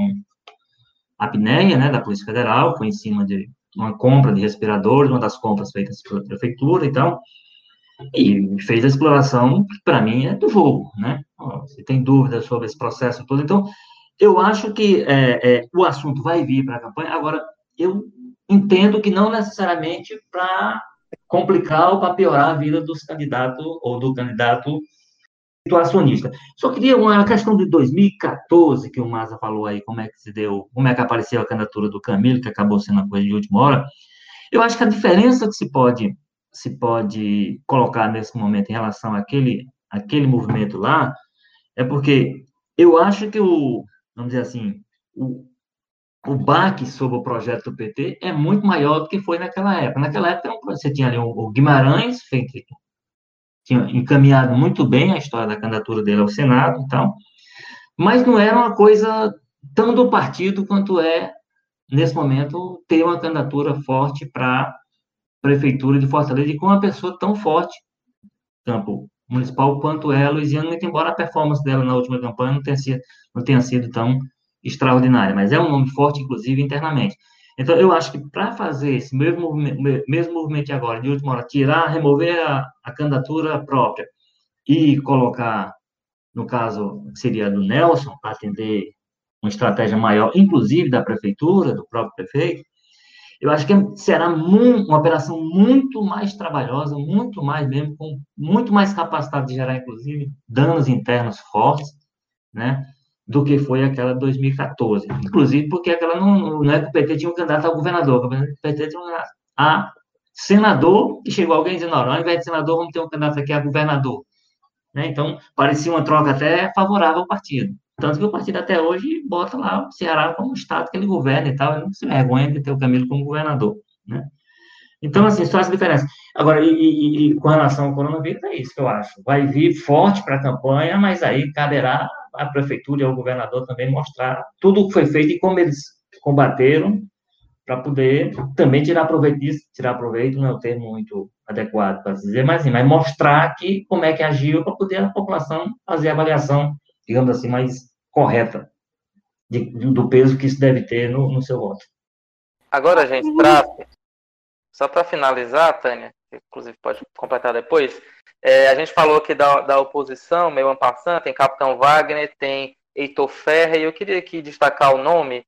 apneia, né, da Polícia Federal, foi em cima de uma compra de respiradores, uma das compras feitas pela prefeitura e tal, e fez a exploração, que para mim é do jogo, né? Tem dúvidas sobre esse processo todo, então eu acho que é, é, o assunto vai vir para a campanha. Agora, eu entendo que não necessariamente para complicar ou para piorar a vida dos candidatos ou do candidato situacionista. Só queria uma questão de 2014 que o Maza falou aí, como é que se deu, como é que apareceu a candidatura do Camilo, que acabou sendo uma coisa de última hora. Eu acho que a diferença que se pode se pode colocar nesse momento em relação àquele àquele movimento lá é porque eu acho que o vamos dizer assim, o, o baque sobre o projeto do PT é muito maior do que foi naquela época. Naquela época, você tinha ali o Guimarães, feito, tinha encaminhado muito bem a história da candidatura dele ao Senado e tal, mas não era uma coisa tão do partido quanto é, nesse momento, ter uma candidatura forte para a Prefeitura de Fortaleza e com uma pessoa tão forte, campo municipal, quanto é a Luiziana, muito embora a performance dela na última campanha não tenha sido, não tenha sido tão extraordinária, mas é um nome forte, inclusive, internamente. Então, eu acho que para fazer esse mesmo movimento, mesmo movimento agora, de última hora, tirar, remover a, a candidatura própria e colocar, no caso, seria do Nelson, para atender uma estratégia maior, inclusive da prefeitura, do próprio prefeito, eu acho que será uma operação muito mais trabalhosa, muito mais mesmo, com muito mais capacidade de gerar, inclusive, danos internos fortes, né? Do que foi aquela de 2014. Inclusive porque aquela não, não é que o PT tinha um candidato a governador, o PT tinha um a senador, e chegou alguém dizendo, não, ao invés de senador, vamos ter um candidato aqui a governador. Né? Então, parecia uma troca até favorável ao partido. Tanto que o partido até hoje bota lá o Ceará como estado que ele governa e tal, ele não se vergonha de ter o Camilo como governador, né? Então, assim, só essa diferença. Agora, e, e, e, com relação ao coronavírus, é isso que eu acho. Vai vir forte para a campanha, mas aí caberá à prefeitura e ao governador também mostrar tudo o que foi feito e como eles combateram para poder também tirar proveito disso. Tirar proveito não é o termo muito adequado para dizer, mas, assim, mas mostrar que, como é que agiu para poder a população fazer a avaliação digamos assim, mais correta de, do peso que isso deve ter no, no seu voto. Agora, gente, pra, só para finalizar, Tânia, inclusive pode completar depois, é, a gente falou aqui da, da oposição, meio ampassando, tem Capitão Wagner, tem Heitor Ferre, e eu queria aqui destacar o nome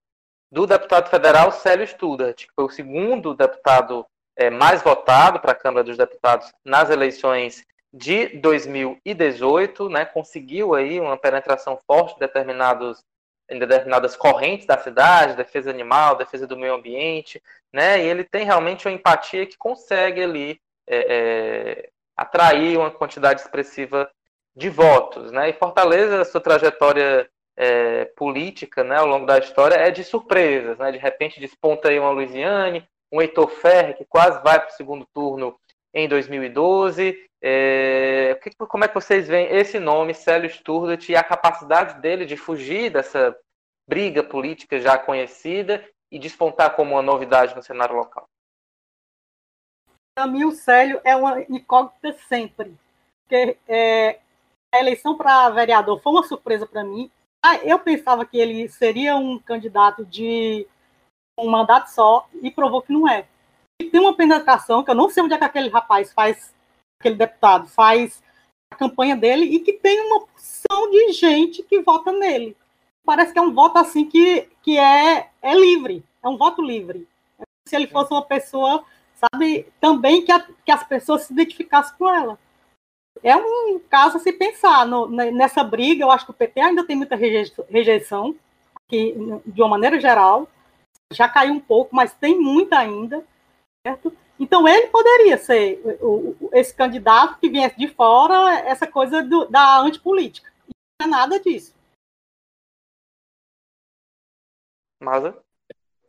do deputado federal Célio Studart, que foi o segundo deputado é, mais votado para a Câmara dos Deputados nas eleições de 2018, né, conseguiu aí uma penetração forte em, determinados, em determinadas correntes da cidade, defesa animal, defesa do meio ambiente, né, e ele tem realmente uma empatia que consegue ali é, é, atrair uma quantidade expressiva de votos, né, e Fortaleza, sua trajetória é, política, né, ao longo da história é de surpresas, né, de repente desponta aí uma Luiziane, um Heitor Ferre, que quase vai para o segundo turno em 2012, é, como é que vocês veem esse nome, Célio Sturdet, e a capacidade dele de fugir dessa briga política já conhecida e despontar como uma novidade no cenário local? Para mim, o Célio é uma incógnita sempre. Porque é, a eleição para vereador foi uma surpresa para mim. Ah, eu pensava que ele seria um candidato de um mandato só e provou que não é. E tem uma penetração que eu não sei onde é que aquele rapaz faz aquele deputado faz a campanha dele e que tem uma porção de gente que vota nele. Parece que é um voto assim que, que é, é livre, é um voto livre. Se ele fosse uma pessoa, sabe, também que, a, que as pessoas se identificassem com ela. É um caso a se pensar no, nessa briga. Eu acho que o PT ainda tem muita rejeição, que, de uma maneira geral. Já caiu um pouco, mas tem muita ainda. Certo? Então, ele poderia ser o, esse candidato que viesse de fora, essa coisa do, da antipolítica. Não é nada disso. Maza?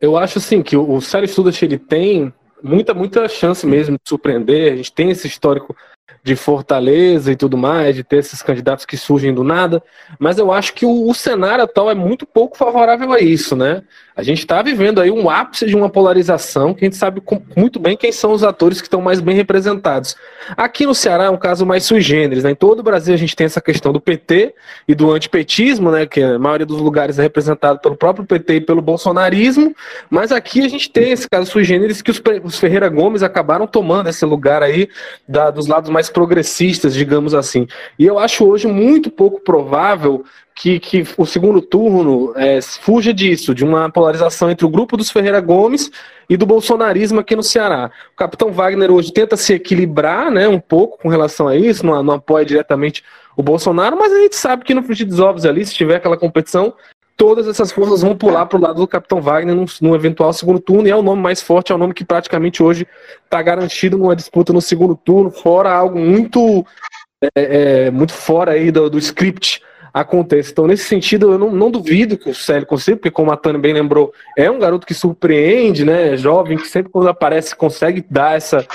Eu acho assim que o Sérgio Student ele tem muita, muita chance mesmo de surpreender. A gente tem esse histórico de Fortaleza e tudo mais, de ter esses candidatos que surgem do nada, mas eu acho que o, o cenário atual é muito pouco favorável a isso, né? A gente está vivendo aí um ápice de uma polarização que a gente sabe muito bem quem são os atores que estão mais bem representados. Aqui no Ceará é um caso mais sui generis, né? Em todo o Brasil a gente tem essa questão do PT e do antipetismo, né? Que a maioria dos lugares é representado pelo próprio PT e pelo bolsonarismo, mas aqui a gente tem esse caso sui generis que os, os Ferreira Gomes acabaram tomando esse lugar aí da, dos lados mais progressistas, digamos assim. E eu acho hoje muito pouco provável que, que o segundo turno é, fuja disso, de uma polarização entre o grupo dos Ferreira Gomes e do bolsonarismo aqui no Ceará. O capitão Wagner hoje tenta se equilibrar né, um pouco com relação a isso, não, não apoia diretamente o Bolsonaro, mas a gente sabe que no frigir dos ovos ali, se tiver aquela competição, todas essas forças vão pular para o lado do Capitão Wagner num, eventual segundo turno, e é o nome mais forte, é o nome que praticamente hoje está garantido numa disputa no segundo turno, fora algo muito, é, é, muito fora aí do, do script aconteça. Então, nesse sentido, eu não, não duvido que o Célio consiga, porque como a Tânia bem lembrou, é um garoto que surpreende, né? Jovem, que sempre quando aparece consegue dar essa,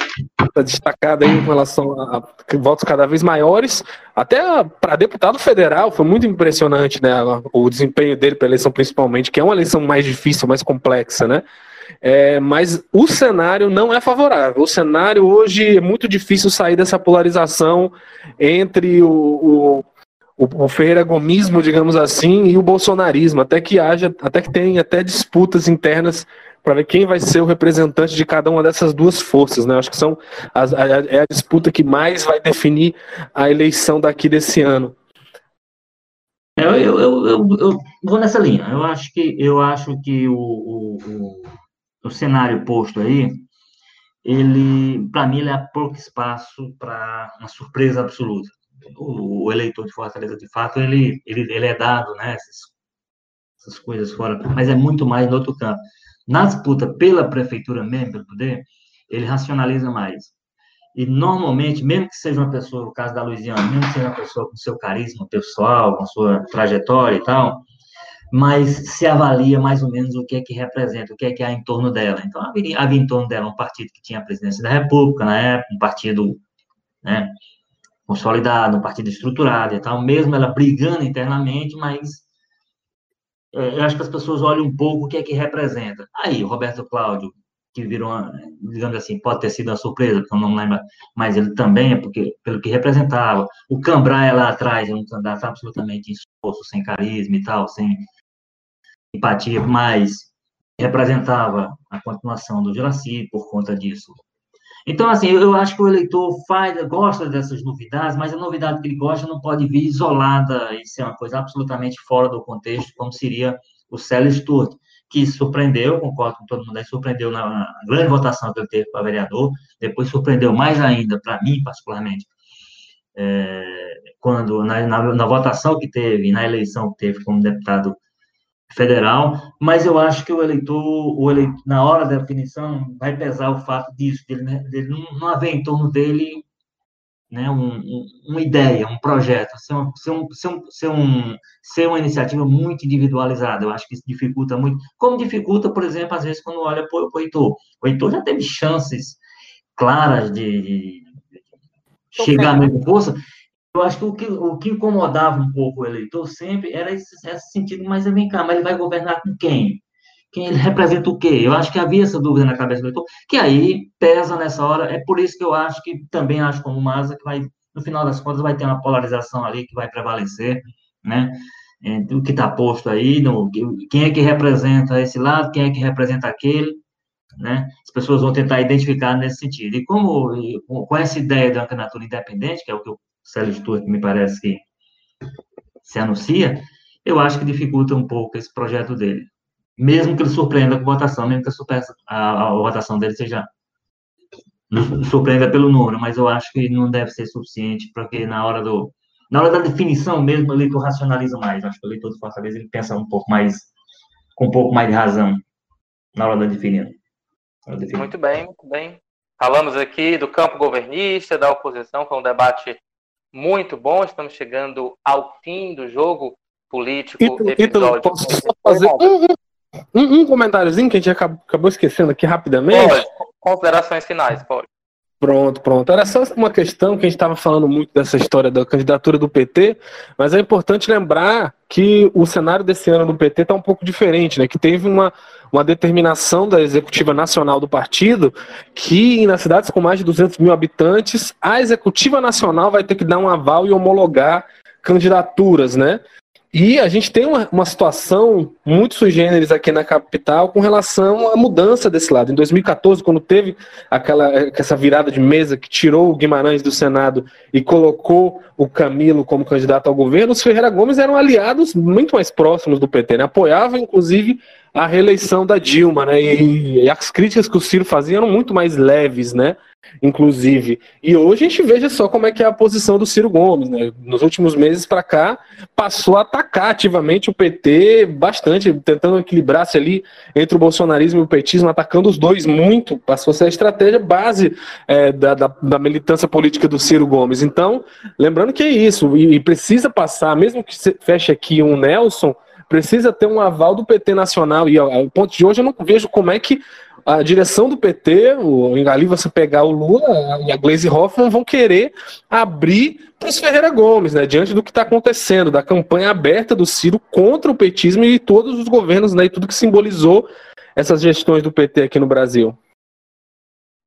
essa destacada em relação a, a votos cada vez maiores. Até para deputado federal foi muito impressionante, né? O desempenho dele para eleição, principalmente, que é uma eleição mais difícil, mais complexa, né? É, mas o cenário não é favorável. O cenário hoje é muito difícil sair dessa polarização entre o o, o Ferreira Gomismo, digamos assim, e o bolsonarismo, até que haja, até que tenha até disputas internas para ver quem vai ser o representante de cada uma dessas duas forças, né? Acho que são as, a, é a disputa que mais vai definir a eleição daqui desse ano. Eu, eu, eu, eu, vou nessa linha. Eu acho que eu acho que o, o, o, o cenário posto aí, ele, para mim, ele é pouco espaço para uma surpresa absoluta o, o, eleitor de Fortaleza, de fato, ele, ele, ele é dado, né, essas, essas coisas fora, mas é muito mais no outro campo. Na disputa pela prefeitura mesmo, pelo poder, ele racionaliza mais. E, normalmente, mesmo que seja uma pessoa, no caso da Luiziana, mesmo que seja uma pessoa com seu carisma pessoal, com sua trajetória e tal, mas se avalia mais ou menos o que é que representa, o que é que há em torno dela. Então, havia, havia em torno dela um partido que tinha a presidência da República na época, um partido né, consolidada, um partido estruturado e tal, mesmo ela brigando internamente, mas é, eu acho que as pessoas olham um pouco o que é que representa. Aí, Roberto Cláudio, que virou, uma, digamos assim, pode ter sido uma surpresa, porque eu não lembro, mas ele também é porque, pelo que representava. O Cambraia lá atrás é um candidato absolutamente exposto, sem carisma e tal, sem empatia, mas representava a continuação do Juraci por conta disso. Então, assim, eu acho que o eleitor faz, gosta dessas novidades, mas a novidade que ele gosta não pode vir isolada. E ser uma coisa absolutamente fora do contexto, como seria o Célio Sturt, que surpreendeu, concordo com todo mundo aí, surpreendeu na, na grande votação que ele teve para vereador, depois surpreendeu mais ainda, para mim, particularmente, é, quando na, na, na, votação que teve, na eleição que teve como deputado federal, mas eu acho que o eleitor, o eleitor, na hora da definição, vai pesar o fato disso, dele, né, dele não, não haver em torno dele né, um, um, uma ideia, um projeto, ser, um, ser, um, ser, um, ser, um, ser uma iniciativa muito individualizada. Eu acho que isso dificulta muito, como dificulta, por exemplo, às vezes, quando olha para o Heitor. O Heitor já teve chances claras de, de chegar à mesma força, eu acho que o, que o que incomodava um pouco o eleitor sempre era esse, esse sentido, mas vem cá, mas ele vai governar com quem? Quem ele representa o quê? Eu acho que havia essa dúvida na cabeça do eleitor, que aí pesa nessa hora. É por isso que eu acho que também acho como Maza que vai, no final das contas, vai ter uma polarização ali que vai prevalecer, né? O que está posto aí, no, quem é que representa esse lado, quem é que representa aquele, né? As pessoas vão tentar identificar nesse sentido. E como com essa ideia da candidatura independente, que é o que eu Célio Stuart, me parece que se anuncia, eu acho que dificulta um pouco esse projeto dele. Mesmo que ele surpreenda com votação, mesmo que a, a, a votação dele seja surpreenda pelo número, mas eu acho que não deve ser suficiente, porque na hora do na hora da definição mesmo, o eleitor racionaliza mais. Acho que o eleitor do Fortaleza ele pensa um pouco mais, com um pouco mais de razão na hora da definir. Muito bem, muito bem. Falamos aqui do campo governista, da oposição, foi um debate muito bom. Estamos chegando ao fim do jogo político. Ítalo, episódio. posso só fazer um, um, um, comentáriozinho que a gente acabou, acabou esquecendo aqui rapidamente? Pode. Considerações finais, pode. Pronto, pronto. Era só uma questão que a gente estava falando muito dessa história da candidatura do PT, mas é importante lembrar que o cenário desse ano do PT está um pouco diferente, né? Que teve uma, uma determinação da executiva nacional do partido que nas cidades com mais de 200 mil habitantes, a executiva nacional vai ter que dar um aval e homologar candidaturas, né? E a gente tem uma, uma situação muito sui generis aqui na capital com relação à mudança desse lado. Em 2014, quando teve aquela essa virada de mesa que tirou o Guimarães do Senado e colocou o Camilo como candidato ao governo, os Ferreira Gomes eram aliados muito mais próximos do PT, né? apoiava inclusive a reeleição da Dilma, né? E, e, as críticas que o Ciro fazia eram muito mais leves, né? Inclusive. E hoje a gente veja só como é que é a posição do Ciro Gomes, né? Nos últimos meses para cá, passou a atacar ativamente o PT bastante, tentando equilibrar-se ali entre o bolsonarismo e o petismo, atacando os dois muito. Passou a ser a estratégia base é, da, da, da, militância política do Ciro Gomes. Então, lembrando que é isso, e, e precisa passar, mesmo que feche aqui um Nelson precisa ter um aval do PT nacional. E ao ponto de hoje eu não vejo como é que a direção do PT, o, ali você pegar o Lula e a Glaze Hoffmann vão querer abrir para os Ferreira Gomes, né, diante do que está acontecendo, da campanha aberta do Ciro contra o petismo e todos os governos, né, e tudo que simbolizou essas gestões do PT aqui no Brasil.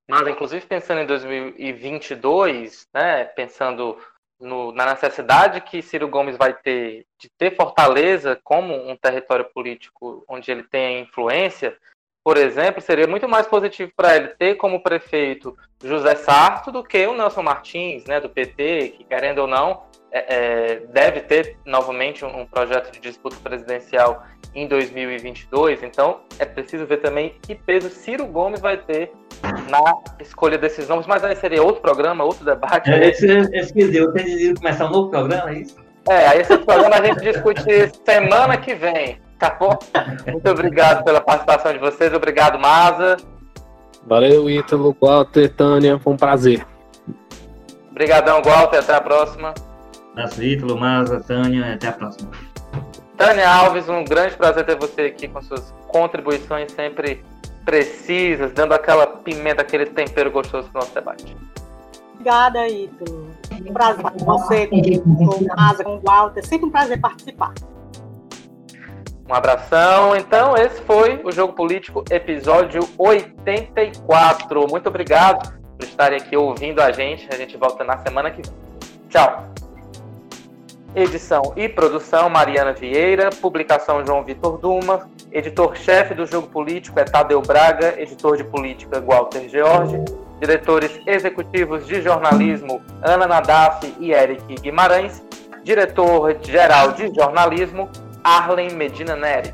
Mas, inclusive, pensando em 2022, né, pensando no, na necessidade que Ciro Gomes vai ter de ter Fortaleza como um território político onde ele tem influência, por exemplo, seria muito mais positivo para ele ter como prefeito José Sarto do que o Nelson Martins, né, do PT, que querendo ou não é, é, deve ter novamente um, um projeto de disputa presidencial em 2022. Então, é preciso ver também que peso Ciro Gomes vai ter na escolha desses nomes, mas aí seria outro programa, outro debate. É, esse, esse que deu, tem começar um novo programa, é isso? É, aí esse programa a gente discute semana que vem, tá bom? Muito obrigado pela participação de vocês, obrigado, Maza. Valeu, Ítalo, Walter, Tânia, foi um prazer. Obrigadão, Walter, até a próxima. Abraço, Ítalo, Maza, Tânia, até a próxima. Tânia Alves, um grande prazer ter você aqui com suas contribuições sempre precisas, dando aquela pimenta, aquele tempero gostoso para o nosso debate. Obrigada, Ítalo. Um prazer com você, com o Maza, com o Walter. Sempre um prazer participar. Um abração. Então, esse foi o Jogo Político, episódio 84. Muito obrigado por estarem aqui ouvindo a gente. A gente volta na semana que vem. Tchau. Edição e produção Mariana Vieira, publicação João Vitor Duma, editor-chefe do Jogo Político é Tadeu Braga, editor de política Walter George, diretores executivos de jornalismo Ana Nadaf e Eric Guimarães, diretor-geral de jornalismo Arlen Medina Neri.